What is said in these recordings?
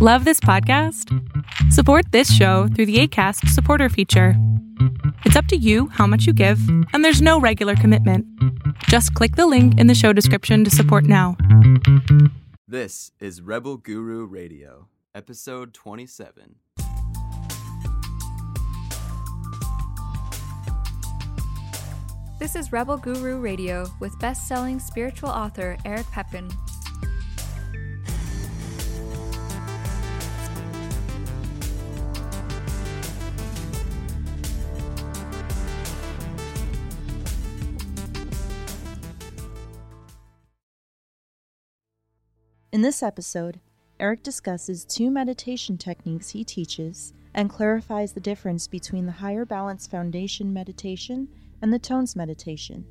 Love this podcast? Support this show through the ACAST supporter feature. It's up to you how much you give, and there's no regular commitment. Just click the link in the show description to support now. This is Rebel Guru Radio, episode 27. This is Rebel Guru Radio with best selling spiritual author Eric Pepin. In this episode, Eric discusses two meditation techniques he teaches and clarifies the difference between the higher balance foundation meditation and the tones meditation.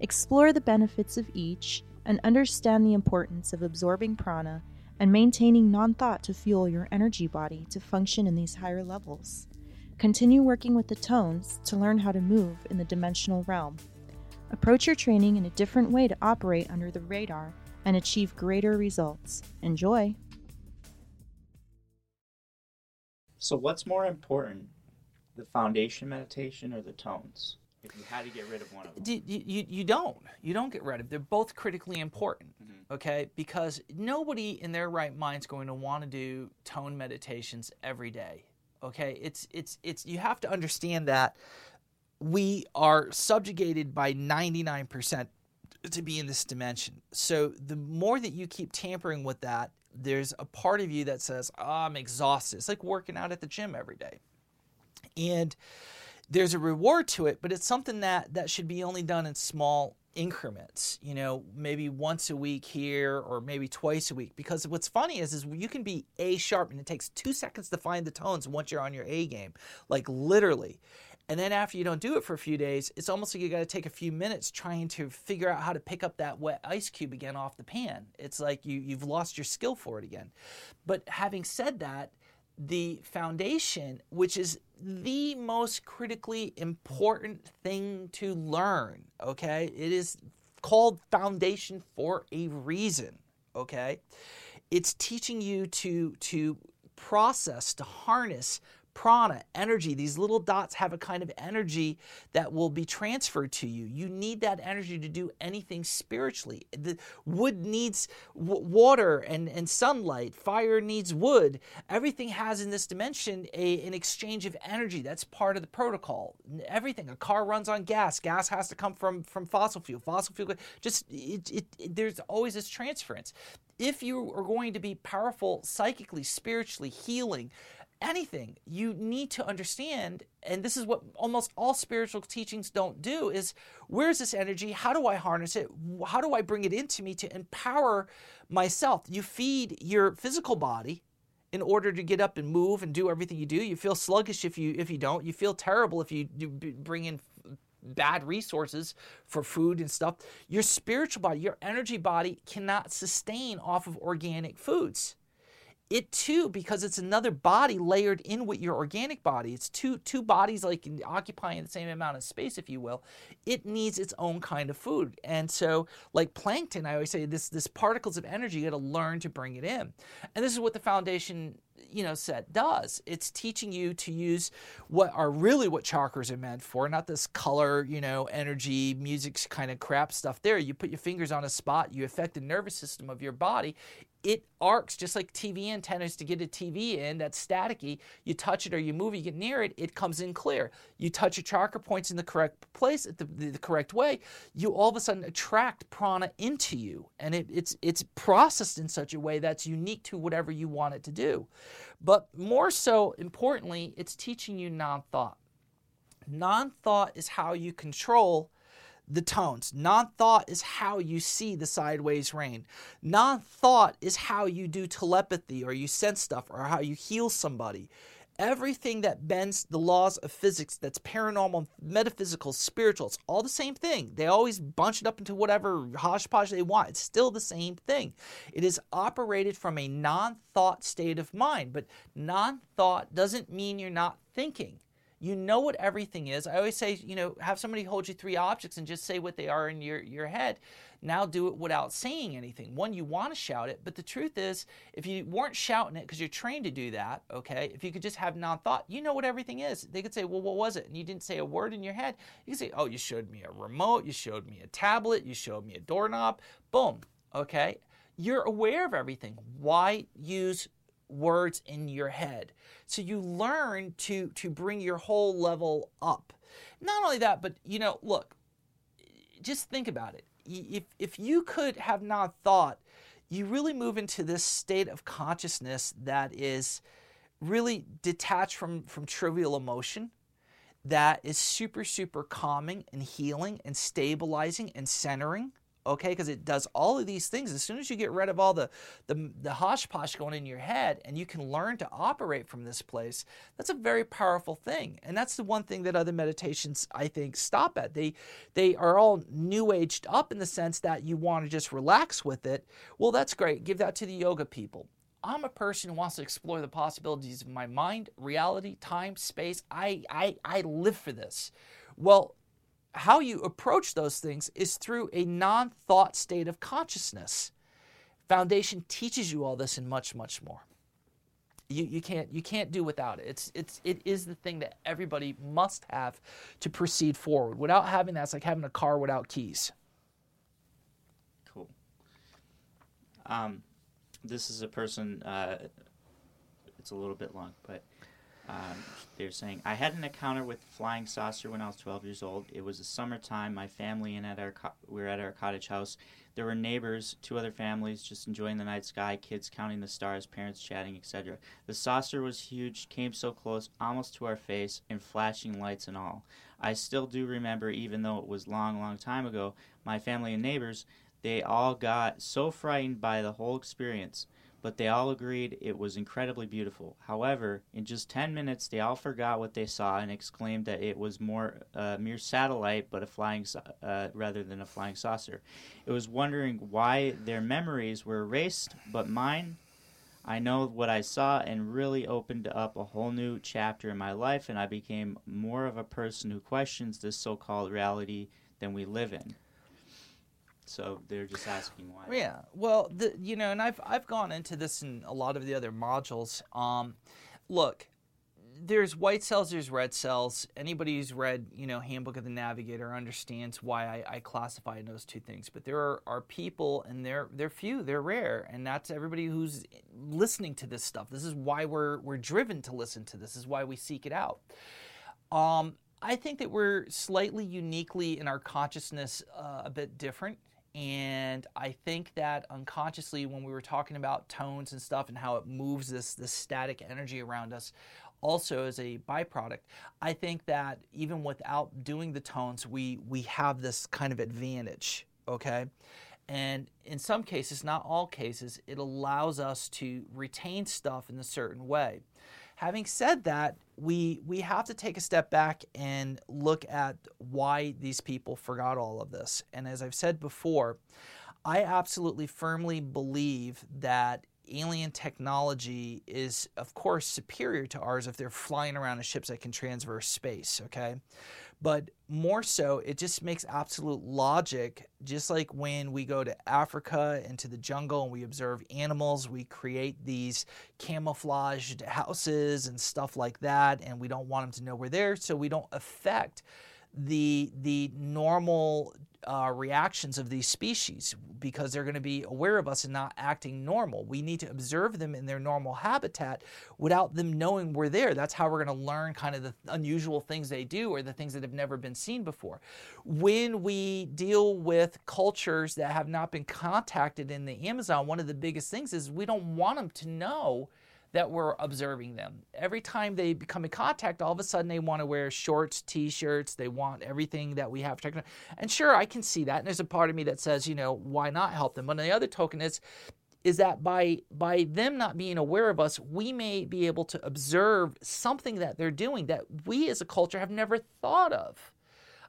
Explore the benefits of each and understand the importance of absorbing prana and maintaining non thought to fuel your energy body to function in these higher levels. Continue working with the tones to learn how to move in the dimensional realm. Approach your training in a different way to operate under the radar and achieve greater results. Enjoy! So, what's more important, the foundation meditation or the tones? If you had to get rid of one of them, You, you, you don't. You don't get rid of. They're both critically important. Mm-hmm. Okay, because nobody in their right mind is going to want to do tone meditations every day. Okay, it's it's it's. You have to understand that we are subjugated by ninety nine percent to be in this dimension. So the more that you keep tampering with that, there's a part of you that says, oh, I'm exhausted. It's like working out at the gym every day. And there's a reward to it, but it's something that that should be only done in small increments you know maybe once a week here or maybe twice a week because what's funny is is you can be a sharp and it takes two seconds to find the tones once you're on your a game like literally and then after you don't do it for a few days it's almost like you got to take a few minutes trying to figure out how to pick up that wet ice cube again off the pan it's like you you've lost your skill for it again but having said that the foundation, which is the most critically important thing to learn, okay? It is called foundation for a reason, okay? It's teaching you to to process, to harness prana, energy. These little dots have a kind of energy that will be transferred to you. You need that energy to do anything spiritually. The wood needs w- water and, and sunlight, fire needs wood. Everything has in this dimension a, an exchange of energy. That's part of the protocol. Everything. A car runs on gas. Gas has to come from, from fossil fuel. Fossil fuel, just it, it, it, there's always this transference. If you are going to be powerful psychically, spiritually, healing, anything. You need to understand and this is what almost all spiritual teachings don't do is where's this energy? How do i harness it? How do i bring it into me to empower myself? You feed your physical body in order to get up and move and do everything you do. You feel sluggish if you if you don't. You feel terrible if you, you bring in bad resources for food and stuff. Your spiritual body your energy body cannot sustain off of organic foods it too because it's another body layered in with your organic body. It's two two bodies like occupying the same amount of space if you will. It needs its own kind of food. And so like plankton i always say this this particles of energy you got to learn to bring it in. And this is what the foundation you know set does it's teaching you to use what are really what chakras are meant for not this color you know energy music kind of crap stuff there you put your fingers on a spot you affect the nervous system of your body it arcs just like TV antennas to get a TV in that's staticky. You touch it or you move, you get near it, it comes in clear. You touch your chakra points in the correct place, the, the, the correct way, you all of a sudden attract prana into you, and it, it's it's processed in such a way that's unique to whatever you want it to do. But more so importantly, it's teaching you non-thought. Non-thought is how you control the tones. Non thought is how you see the sideways rain. Non thought is how you do telepathy or you sense stuff or how you heal somebody. Everything that bends the laws of physics that's paranormal, metaphysical, spiritual, it's all the same thing. They always bunch it up into whatever hodgepodge they want. It's still the same thing. It is operated from a non thought state of mind, but non thought doesn't mean you're not thinking. You know what everything is. I always say, you know, have somebody hold you three objects and just say what they are in your, your head. Now do it without saying anything. One, you want to shout it, but the truth is, if you weren't shouting it because you're trained to do that, okay, if you could just have non thought, you know what everything is. They could say, well, what was it? And you didn't say a word in your head. You could say, oh, you showed me a remote, you showed me a tablet, you showed me a doorknob. Boom, okay? You're aware of everything. Why use words in your head? So you learn to to bring your whole level up. Not only that, but you know, look, just think about it. If if you could have not thought, you really move into this state of consciousness that is really detached from from trivial emotion that is super super calming and healing and stabilizing and centering okay? Because it does all of these things. As soon as you get rid of all the, the the posh going in your head and you can learn to operate from this place that's a very powerful thing. And that's the one thing that other meditations i think stop at. They they are all new aged up in the sense that you want to just relax with it. Well that's great. Give that to the yoga people. I'm a person who wants to explore the possibilities of my mind, reality, time, space. I, I, I live for this. Well, how you approach those things is through a non thought state of consciousness. Foundation teaches you all this and much, much more. You, you can't you can't do without it. It's it's it is the thing that everybody must have to proceed forward. Without having that, it's like having a car without keys. Cool. Um, this is a person. Uh, it's a little bit long, but um, they're saying, I had an encounter with flying saucer when I was 12 years old. It was the summertime. My family and at our co- we were at our cottage house. There were neighbors, two other families, just enjoying the night sky, kids counting the stars, parents chatting, etc. The saucer was huge, came so close, almost to our face, and flashing lights and all. I still do remember, even though it was long, long time ago, my family and neighbors, they all got so frightened by the whole experience but they all agreed it was incredibly beautiful. However, in just 10 minutes, they all forgot what they saw and exclaimed that it was more a uh, mere satellite, but a flying uh, rather than a flying saucer. It was wondering why their memories were erased, but mine. I know what I saw and really opened up a whole new chapter in my life, and I became more of a person who questions this so called reality than we live in. So they're just asking why. Yeah. Well, the, you know, and I've I've gone into this in a lot of the other modules. Um, look, there's white cells, there's red cells. Anybody who's read, you know, Handbook of the Navigator understands why I, I classify those two things. But there are, are people, and they're they're few, they're rare, and that's everybody who's listening to this stuff. This is why we're we're driven to listen to this. this is why we seek it out. Um, I think that we're slightly uniquely in our consciousness uh, a bit different. And I think that unconsciously, when we were talking about tones and stuff and how it moves this, this static energy around us, also as a byproduct, I think that even without doing the tones, we, we have this kind of advantage, okay? And in some cases, not all cases, it allows us to retain stuff in a certain way. Having said that, we we have to take a step back and look at why these people forgot all of this. And as I've said before, I absolutely firmly believe that alien technology is of course superior to ours if they're flying around in ships that can transverse space, okay? But more so, it just makes absolute logic. Just like when we go to Africa into the jungle and we observe animals, we create these camouflaged houses and stuff like that, and we don't want them to know we're there, so we don't affect the the normal uh, reactions of these species because they're going to be aware of us and not acting normal. We need to observe them in their normal habitat without them knowing we're there. That's how we're going to learn kind of the unusual things they do or the things that have never been seen before. When we deal with cultures that have not been contacted in the Amazon, one of the biggest things is we don't want them to know that we're observing them. Every time they become in contact, all of a sudden they want to wear shorts, t-shirts. They want everything that we have. And sure, I can see that. And there's a part of me that says, you know, why not help them? But on the other token is, is that by by them not being aware of us, we may be able to observe something that they're doing that we as a culture have never thought of.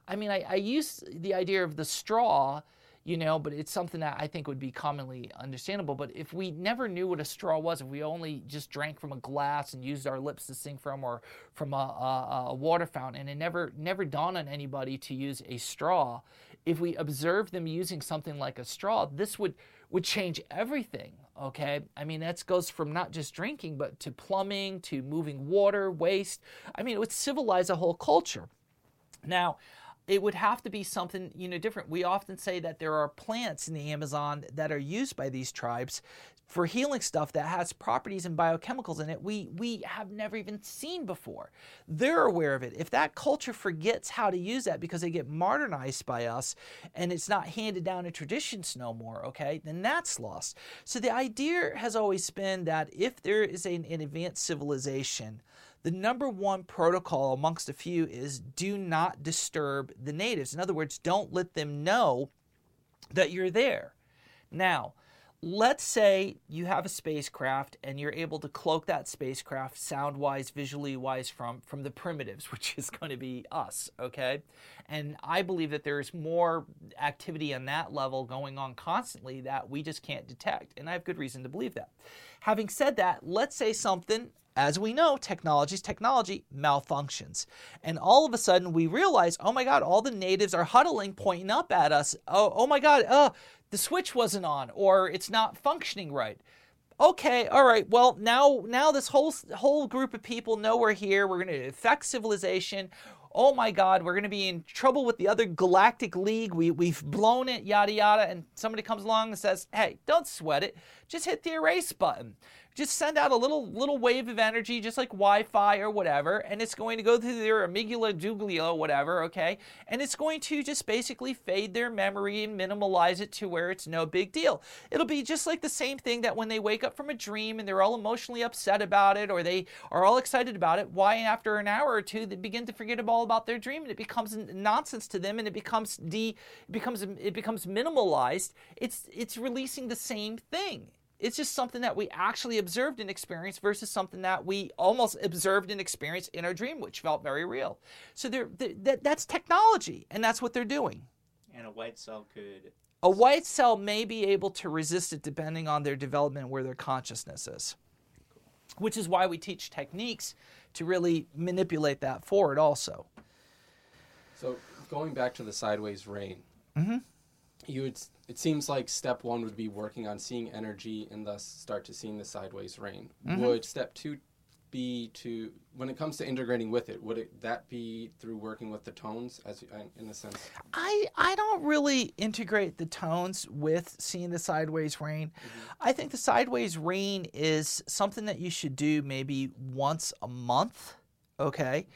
I mean, I, I use the idea of the straw you know, but it's something that I think would be commonly understandable. But if we never knew what a straw was, if we only just drank from a glass and used our lips to sing from, or from a, a, a water fountain, and it never never dawned on anybody to use a straw, if we observed them using something like a straw, this would would change everything. Okay, I mean that goes from not just drinking, but to plumbing, to moving water, waste. I mean, it would civilize a whole culture. Now, it would have to be something you know different. We often say that there are plants in the Amazon that are used by these tribes for healing stuff that has properties and biochemicals in it we we have never even seen before. They're aware of it. If that culture forgets how to use that because they get modernized by us and it's not handed down in traditions no more, okay, then that's lost. So the idea has always been that if there is an, an advanced civilization the number one protocol amongst a few is do not disturb the natives. In other words, don't let them know that you're there. Now, let's say you have a spacecraft and you're able to cloak that spacecraft sound wise visually wise from from the primitives which is going to be us okay and i believe that there's more activity on that level going on constantly that we just can't detect and i have good reason to believe that having said that let's say something as we know, technology's technology malfunctions. And all of a sudden we realize, oh my God, all the natives are huddling, pointing up at us. Oh, oh my God, uh, the switch wasn't on or it's not functioning right. Okay, all right. Well, now now this whole whole group of people know we're here. We're going to affect civilization. Oh my God, we're going to be in trouble with the other galactic league. We we've blown it, yada yada. And somebody comes along and says, "Hey, don't sweat it. Just hit the erase button." Just send out a little little wave of energy, just like Wi-Fi or whatever, and it's going to go through their amygdala, douglia, whatever, okay, and it's going to just basically fade their memory and minimalize it to where it's no big deal. It'll be just like the same thing that when they wake up from a dream and they're all emotionally upset about it, or they are all excited about it. Why after an hour or two they begin to forget all about their dream and it becomes nonsense to them and it becomes de it becomes it becomes minimalized. It's it's releasing the same thing. It's just something that we actually observed and experienced versus something that we almost observed and experienced in our dream, which felt very real. So they're, they're, that, that's technology, and that's what they're doing. And a white cell could. A white cell may be able to resist it depending on their development, where their consciousness is. Which is why we teach techniques to really manipulate that forward, also. So, going back to the sideways rain, mm-hmm. You would it seems like step one would be working on seeing energy and thus start to seeing the sideways rain. Mm-hmm. Would step two be to when it comes to integrating with it would it that be through working with the tones as in a sense i i don't really integrate the tones with seeing the sideways rain mm-hmm. i think the sideways rain is something that you should do maybe once a month okay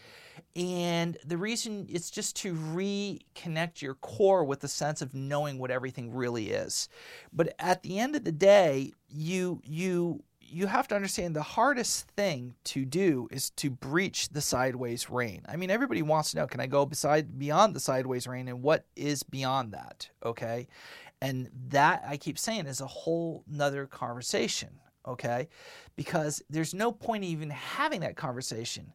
and the reason it's just to reconnect your core with the sense of knowing what everything really is. But at the end of the day, you you you have to understand the hardest thing to do is to breach the sideways rain. I mean, everybody wants to know, can I go beside beyond the sideways rain and what is beyond that? Okay. And that I keep saying is a whole nother conversation. Okay. Because there's no point even having that conversation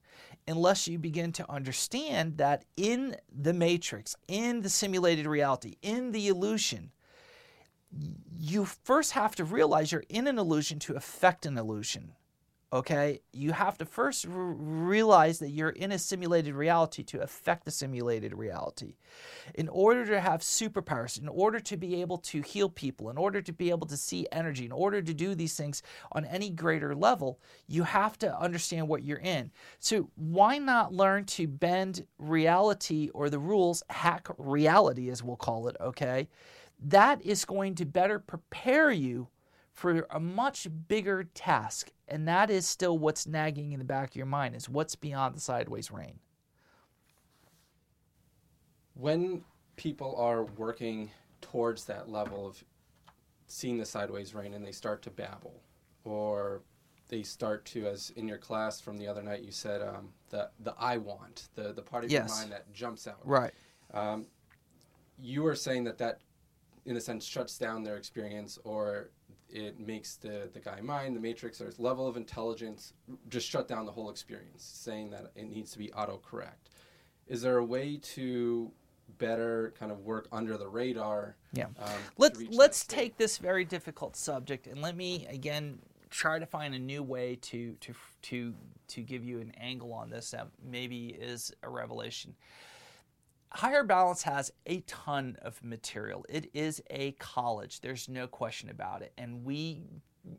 unless you begin to understand that in the matrix, in the simulated reality, in the illusion, you first have to realize you're in an illusion to affect an illusion okay? You have to first r- realize that you're in a simulated reality to affect the simulated reality. In order to have superpowers in order to be able to heal people in order to be able to see energy in order to do these things on any greater level you have to understand what you're in. So why not learn to bend reality or the rules hack reality as we'll call it okay? That is going to better prepare you for a much bigger task, and that is still what's nagging in the back of your mind is what's beyond the sideways rain. When people are working towards that level of seeing the sideways rain and they start to babble or they start to as in your class from the other night you said um, the the I want the the part of yes. your mind that jumps out right um, you are saying that that in a sense shuts down their experience or it makes the, the guy mind, the matrix, or his level of intelligence just shut down the whole experience, saying that it needs to be autocorrect. Is there a way to better kind of work under the radar. Yeah. Um, let's let's take this very difficult subject and let me again try to find a new way to to to to give you an angle on this that maybe is a revelation. Higher Balance has a ton of material. It is a college. There's no question about it. And we,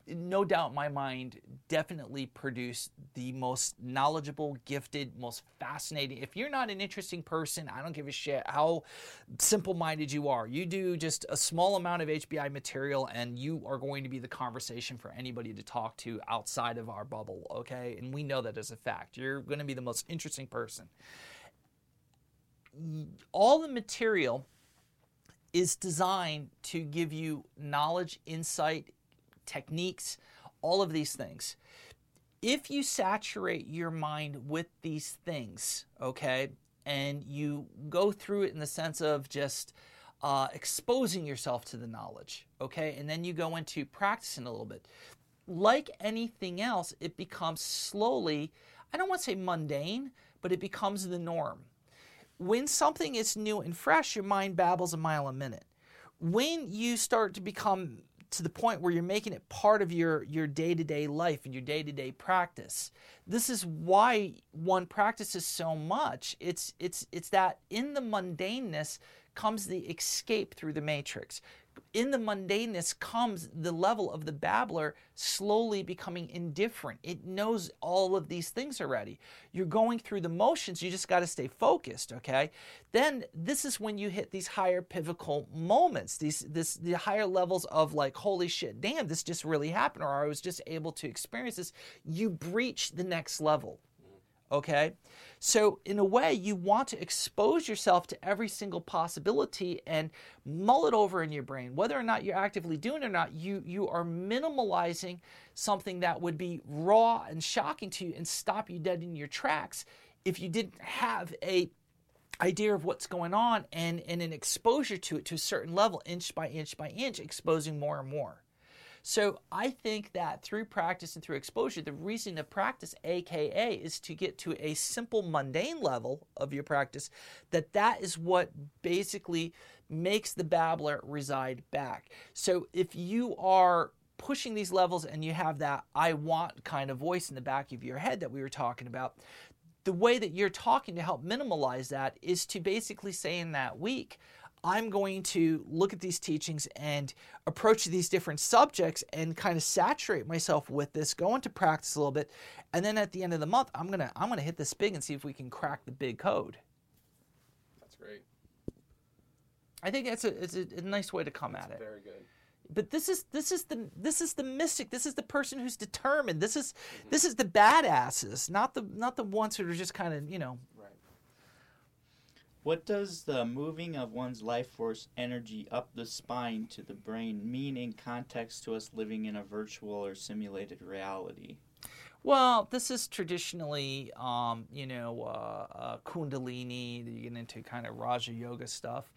no doubt in my mind, definitely produce the most knowledgeable, gifted, most fascinating. If you're not an interesting person, I don't give a shit how simple minded you are. You do just a small amount of HBI material and you are going to be the conversation for anybody to talk to outside of our bubble, okay? And we know that as a fact. You're going to be the most interesting person all the material is designed to give you knowledge, insight, techniques, all of these things. If you saturate your mind with these things, okay, and you go through it in the sense of just uh, exposing yourself to the knowledge, okay, and then you go into practicing a little bit, like anything else, it becomes slowly, I don't want to say mundane, but it becomes the norm when something is new and fresh, your mind babbles a mile a minute. When you start to become to the point where you're making it part of your your day-to-day life and your day-to-day practice. This is why one practices so much. It's it's it's that in the mundaneness comes the escape through the matrix in the mundaneness comes the level of the babbler slowly becoming indifferent. It knows all of these things already. You're going through the motions, you just got to stay focused, okay? Then this is when you hit these higher pivotal moments, these this the higher levels of like holy shit, damn, this just really happened or I was just able to experience this. You breach the next level. Okay? So, in a way, you want to expose yourself to every single possibility and mull it over in your brain. Whether or not you're actively doing it or not, you, you are minimalizing something that would be raw and shocking to you and stop you dead in your tracks if you didn't have a idea of what's going on and, and an exposure to it to a certain level, inch by inch by inch, exposing more and more. So I think that through practice and through exposure, the reason to practice AKA is to get to a simple mundane level of your practice, that that is what basically makes the babbler reside back. So if you are pushing these levels and you have that I want kind of voice in the back of your head that we were talking about, the way that you're talking to help minimalize that is to basically say in that week, I'm going to look at these teachings and approach these different subjects and kind of saturate myself with this, go into practice a little bit, and then at the end of the month, I'm gonna I'm gonna hit this big and see if we can crack the big code. That's great. I think that's a it's a, a nice way to come at it. Very good. But this is this is the this is the mystic. This is the person who's determined. This is mm-hmm. this is the badasses, not the not the ones who are just kind of you know. What does the moving of one's life force energy up the spine to the brain mean in context to us living in a virtual or simulated reality? Well, this is traditionally, um, you know, uh, uh, Kundalini. You get into kind of Raja Yoga stuff.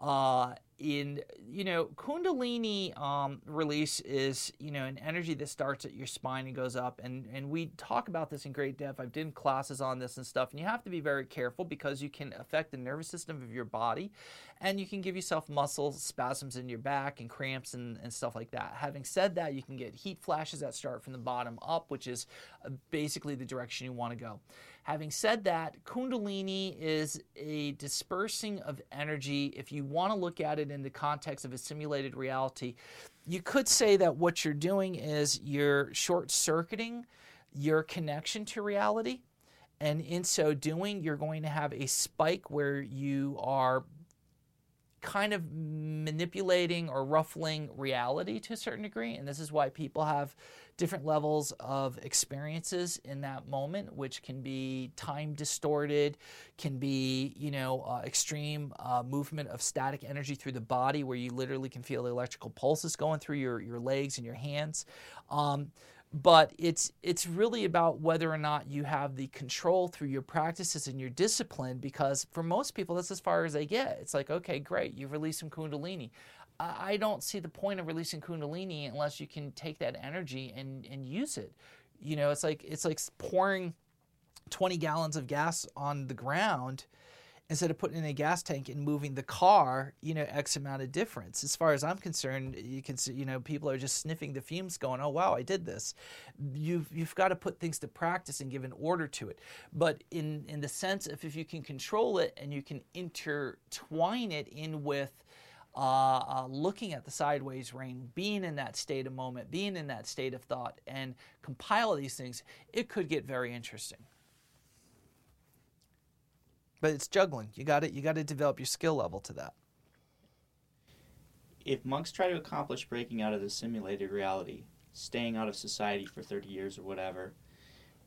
Uh, in you know, Kundalini um, release is you know an energy that starts at your spine and goes up, and and we talk about this in great depth. I've done classes on this and stuff, and you have to be very careful because you can affect the nervous system of your body, and you can give yourself muscle spasms in your back and cramps and, and stuff like that. Having said that, you can get heat flashes that start from the bottom up, which is uh, basically the direction you want to go. Having said that, Kundalini is a dispersing of energy. If you want to look at it in the context of a simulated reality, you could say that what you're doing is you're short circuiting your connection to reality. And in so doing, you're going to have a spike where you are kind of manipulating or ruffling reality to a certain degree. And this is why people have different levels of experiences in that moment, which can be time distorted, can be, you know, uh, extreme uh, movement of static energy through the body where you literally can feel the electrical pulses going through your, your legs and your hands. Um, but it's it's really about whether or not you have the control through your practices and your discipline because for most people that's as far as they get. It's like okay great you've released some kundalini. I, I don't see the point of releasing kundalini unless you can take that energy and and use it. You know it's like it's like pouring 20 gallons of gas on the ground instead of putting in a gas tank and moving the car, you know, X amount of difference. As far as I'm concerned, you can see, you know, people are just sniffing the fumes going, oh, wow, I did this. You've, you've got to put things to practice and give an order to it. But in, in the sense of if you can control it and you can intertwine it in with uh, uh, looking at the sideways rain, being in that state of moment, being in that state of thought, and compile these things, it could get very interesting but it's juggling. You got it. You got to develop your skill level to that. If monks try to accomplish breaking out of the simulated reality, staying out of society for 30 years or whatever,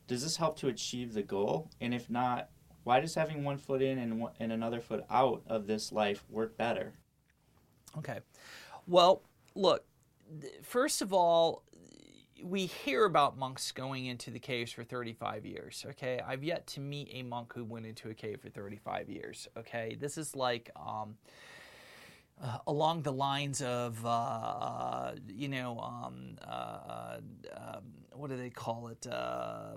does this help to achieve the goal? And if not, why does having one foot in and, one, and another foot out of this life work better? Okay. Well, look, first of all, we hear about monks going into the caves for 35 years. Okay, I've yet to meet a monk who went into a cave for 35 years. Okay, this is like um, uh, along the lines of uh, uh you know um, uh, um, what do they call it? Uh,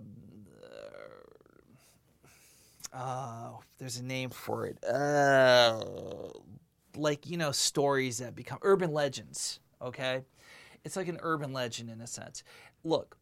uh, there's a name for it. like you know stories that become urban legends. Okay it's like an urban legend in a sense. Look,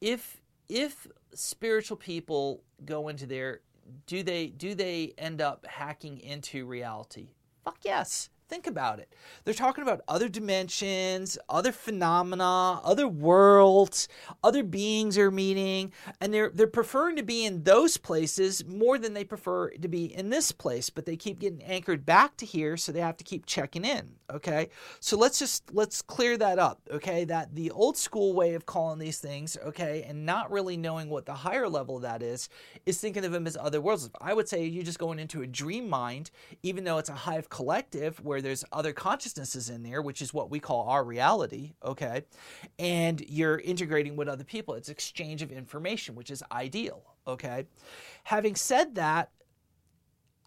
if if spiritual people go into there, do they do they end up hacking into reality? Fuck yes. Think about it. They're talking about other dimensions, other phenomena, other worlds, other beings are meeting, and they're they're preferring to be in those places more than they prefer to be in this place, but they keep getting anchored back to here, so they have to keep checking in. Okay? So let's just let's clear that up, okay? That the old school way of calling these things, okay, and not really knowing what the higher level of that is, is thinking of them as other worlds. I would say you're just going into a dream mind, even though it's a hive collective where where there's other consciousnesses in there, which is what we call our reality, okay? And you're integrating with other people. It's exchange of information, which is ideal, okay? Having said that,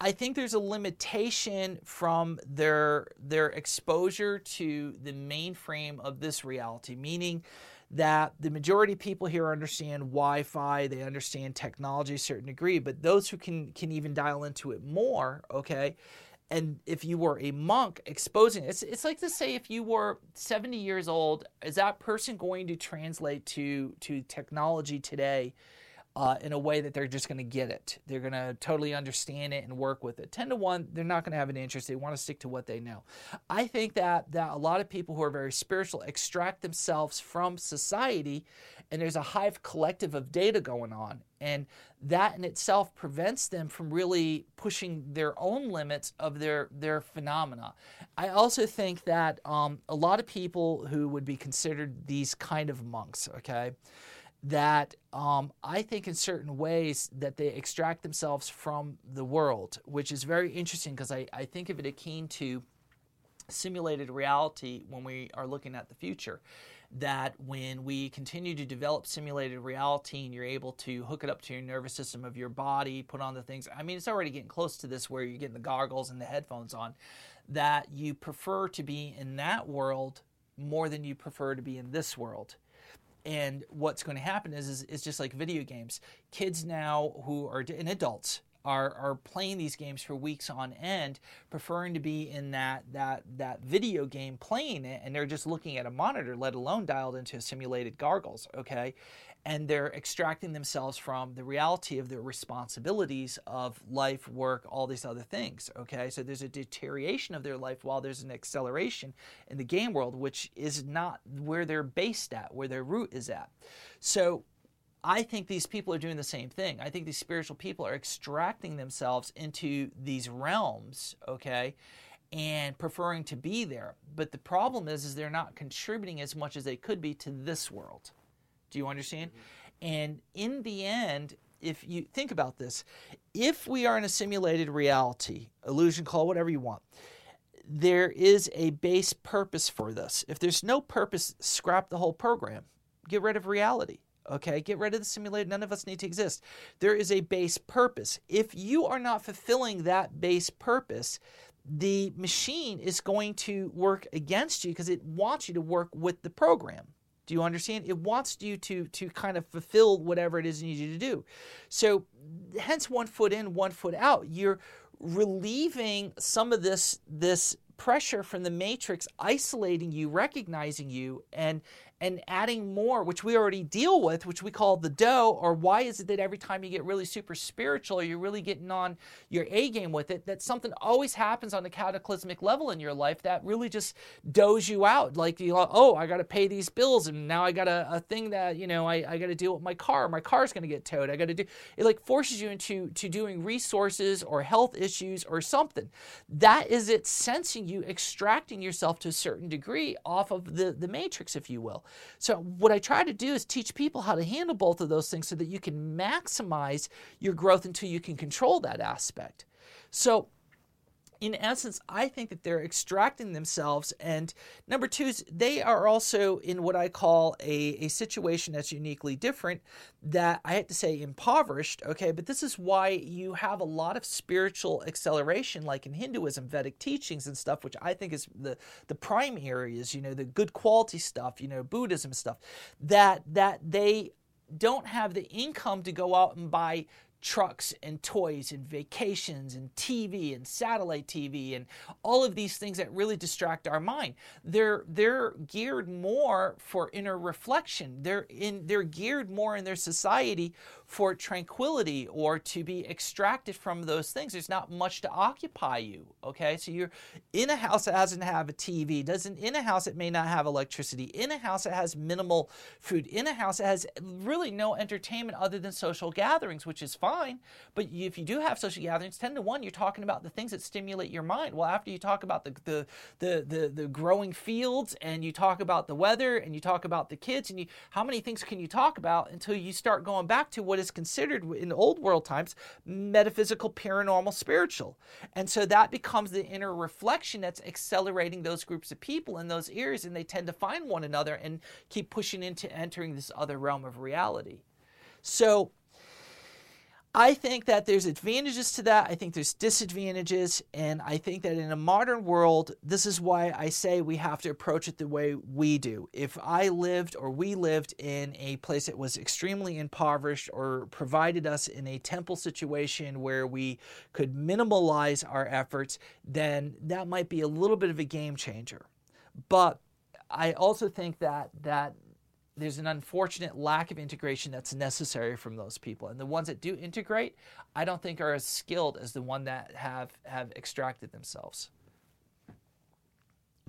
I think there's a limitation from their their exposure to the mainframe of this reality, meaning that the majority of people here understand Wi-Fi, they understand technology to a certain degree, but those who can can even dial into it more, okay, and if you were a monk exposing it's, it's like to say if you were 70 years old is that person going to translate to to technology today uh, in a way that they're just going to get it. They're going to totally understand it and work with it. 10 to 1, they're not going to have an interest. They want to stick to what they know. I think that, that a lot of people who are very spiritual extract themselves from society, and there's a hive collective of data going on. And that in itself prevents them from really pushing their own limits of their, their phenomena. I also think that um, a lot of people who would be considered these kind of monks, okay, that um, I think in certain ways that they extract themselves from the world, which is very interesting because I, I think of it akin to simulated reality when we are looking at the future. That when we continue to develop simulated reality and you're able to hook it up to your nervous system of your body, put on the things, I mean, it's already getting close to this where you're getting the goggles and the headphones on, that you prefer to be in that world more than you prefer to be in this world and what's going to happen is, is, is just like video games. Kids now who are and adults are are playing these games for weeks on end, preferring to be in that that that video game playing it, and they're just looking at a monitor, let alone dialed into simulated gargles. Okay, and they're extracting themselves from the reality of their responsibilities of life, work, all these other things. Okay, so there's a deterioration of their life while there's an acceleration in the game world, which is not where they're based at, where their root is at. So I think these people are doing the same thing. I think these spiritual people are extracting themselves into these realms, okay, and preferring to be there. But the problem is, is they're not contributing as much as they could be to this world. Do you understand? Mm-hmm. And in the end, if you think about this, if we are in a simulated reality, illusion, call whatever you want, there is a base purpose for this. If there's no purpose, scrap the whole program. Get rid of reality. Okay, get rid of the simulated. None of us need to exist. There is a base purpose. If you are not fulfilling that base purpose, the machine is going to work against you because it wants you to work with the program. Do you understand? It wants you to to kind of fulfill whatever it is it needs you to do. So, hence one foot in, one foot out. You're relieving some of this this pressure from the matrix isolating you recognizing you and and adding more, which we already deal with, which we call the dough, or why is it that every time you get really super spiritual, or you're really getting on your A game with it, that something always happens on the cataclysmic level in your life that really just does you out. Like, you know, oh, I got to pay these bills, and now I got a, a thing that, you know, I, I got to deal with my car. My car's going to get towed. I got to do it, like forces you into to doing resources or health issues or something. That is it sensing you, extracting yourself to a certain degree off of the, the matrix, if you will. So, what I try to do is teach people how to handle both of those things so that you can maximize your growth until you can control that aspect. So, in essence, I think that they're extracting themselves. And number two is they are also in what I call a, a situation that's uniquely different, that I have to say impoverished, okay? But this is why you have a lot of spiritual acceleration, like in Hinduism, Vedic teachings and stuff, which I think is the, the prime areas, you know, the good quality stuff, you know, Buddhism stuff, that that they don't have the income to go out and buy trucks and toys and vacations and TV and satellite TV and all of these things that really distract our mind. They're they're geared more for inner reflection. They're in they're geared more in their society for tranquility or to be extracted from those things. There's not much to occupy you. Okay, so you're in a house that doesn't have a TV, doesn't in a house that may not have electricity, in a house that has minimal food, in a house that has really no entertainment other than social gatherings, which is fine. But if you do have social gatherings, ten to one, you're talking about the things that stimulate your mind. Well, after you talk about the the the the, the growing fields and you talk about the weather and you talk about the kids and you how many things can you talk about until you start going back to what is considered in old world times metaphysical, paranormal, spiritual. And so that becomes the inner reflection that's accelerating those groups of people in those areas, and they tend to find one another and keep pushing into entering this other realm of reality. So I think that there's advantages to that. I think there's disadvantages. And I think that in a modern world, this is why I say we have to approach it the way we do. If I lived or we lived in a place that was extremely impoverished or provided us in a temple situation where we could minimalize our efforts, then that might be a little bit of a game changer. But I also think that that there's an unfortunate lack of integration that's necessary from those people. And the ones that do integrate, I don't think are as skilled as the one that have have extracted themselves.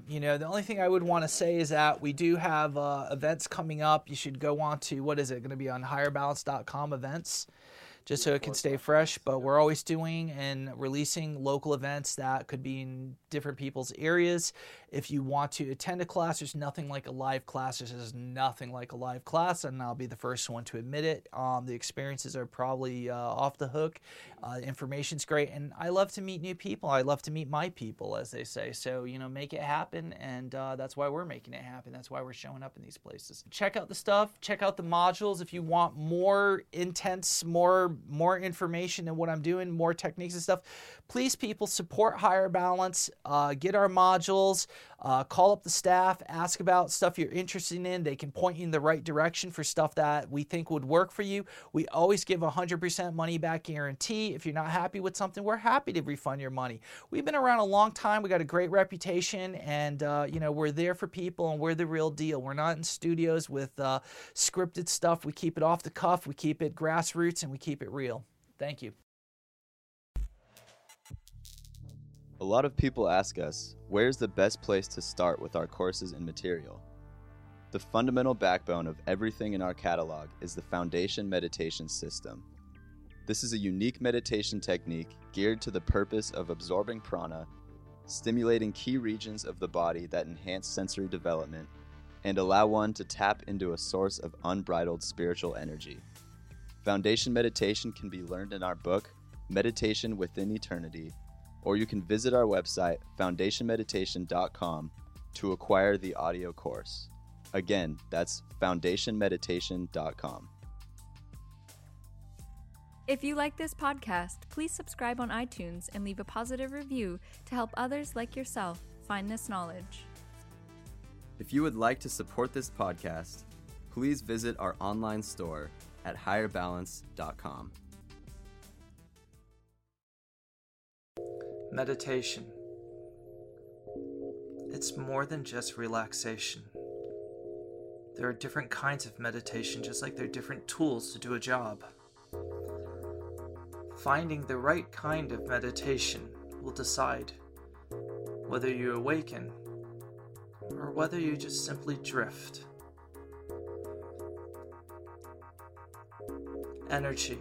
You know, the only thing I would want to say is that we do have uh, events coming up. You should go on to what is it going to be on higherbalance.com events just so it can stay fresh. But we're always doing and releasing local events that could be in different people's areas. If you want to attend a class, there's nothing like a live class. There's nothing like a live class, and I'll be the first one to admit it. Um, the experiences are probably uh, off the hook. Uh, information's great, and I love to meet new people. I love to meet my people, as they say. So you know, make it happen, and uh, that's why we're making it happen. That's why we're showing up in these places. Check out the stuff. Check out the modules if you want more intense, more more information and what I'm doing, more techniques and stuff, please, people, support Higher Balance. Uh, get our modules. Uh, call up the staff, ask about stuff you're interested in. They can point you in the right direction for stuff that we think would work for you. We always give 100% money back guarantee. If you're not happy with something, we're happy to refund your money. We've been around a long time. We got a great reputation, and uh, you know we're there for people, and we're the real deal. We're not in studios with uh, scripted stuff. We keep it off the cuff. We keep it grassroots, and we keep it real. Thank you. A lot of people ask us, where's the best place to start with our courses and material? The fundamental backbone of everything in our catalog is the Foundation Meditation System. This is a unique meditation technique geared to the purpose of absorbing prana, stimulating key regions of the body that enhance sensory development, and allow one to tap into a source of unbridled spiritual energy. Foundation meditation can be learned in our book, Meditation Within Eternity, or you can visit our website, foundationmeditation.com, to acquire the audio course. Again, that's foundationmeditation.com. If you like this podcast, please subscribe on iTunes and leave a positive review to help others like yourself find this knowledge. If you would like to support this podcast, please visit our online store at higherbalance.com. Meditation. It's more than just relaxation. There are different kinds of meditation, just like there are different tools to do a job. Finding the right kind of meditation will decide whether you awaken or whether you just simply drift. Energy.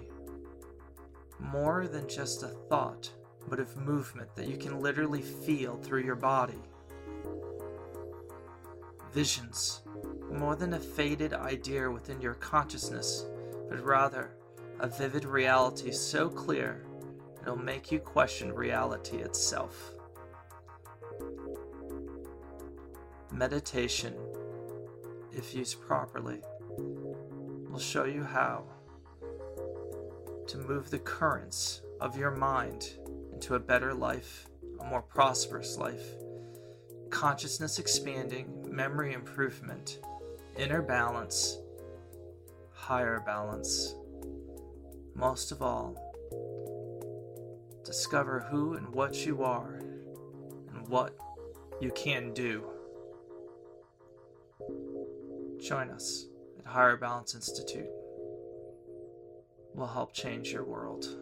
More than just a thought, but of movement that you can literally feel through your body. Visions. More than a faded idea within your consciousness, but rather a vivid reality so clear it'll make you question reality itself. Meditation, if used properly, will show you how to move the currents of your mind into a better life, a more prosperous life, consciousness expanding, memory improvement, inner balance, higher balance. Most of all, discover who and what you are and what you can do. Join us at Higher Balance Institute. We'll help change your world.